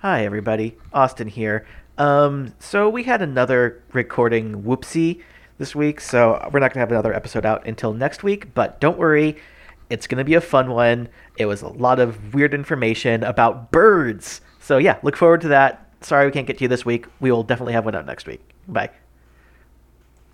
Hi, everybody. Austin here. Um, so we had another recording whoopsie this week, so we're not going to have another episode out until next week, but don't worry. It's going to be a fun one. It was a lot of weird information about birds. So yeah, look forward to that. Sorry we can't get to you this week. We will definitely have one out next week. Bye.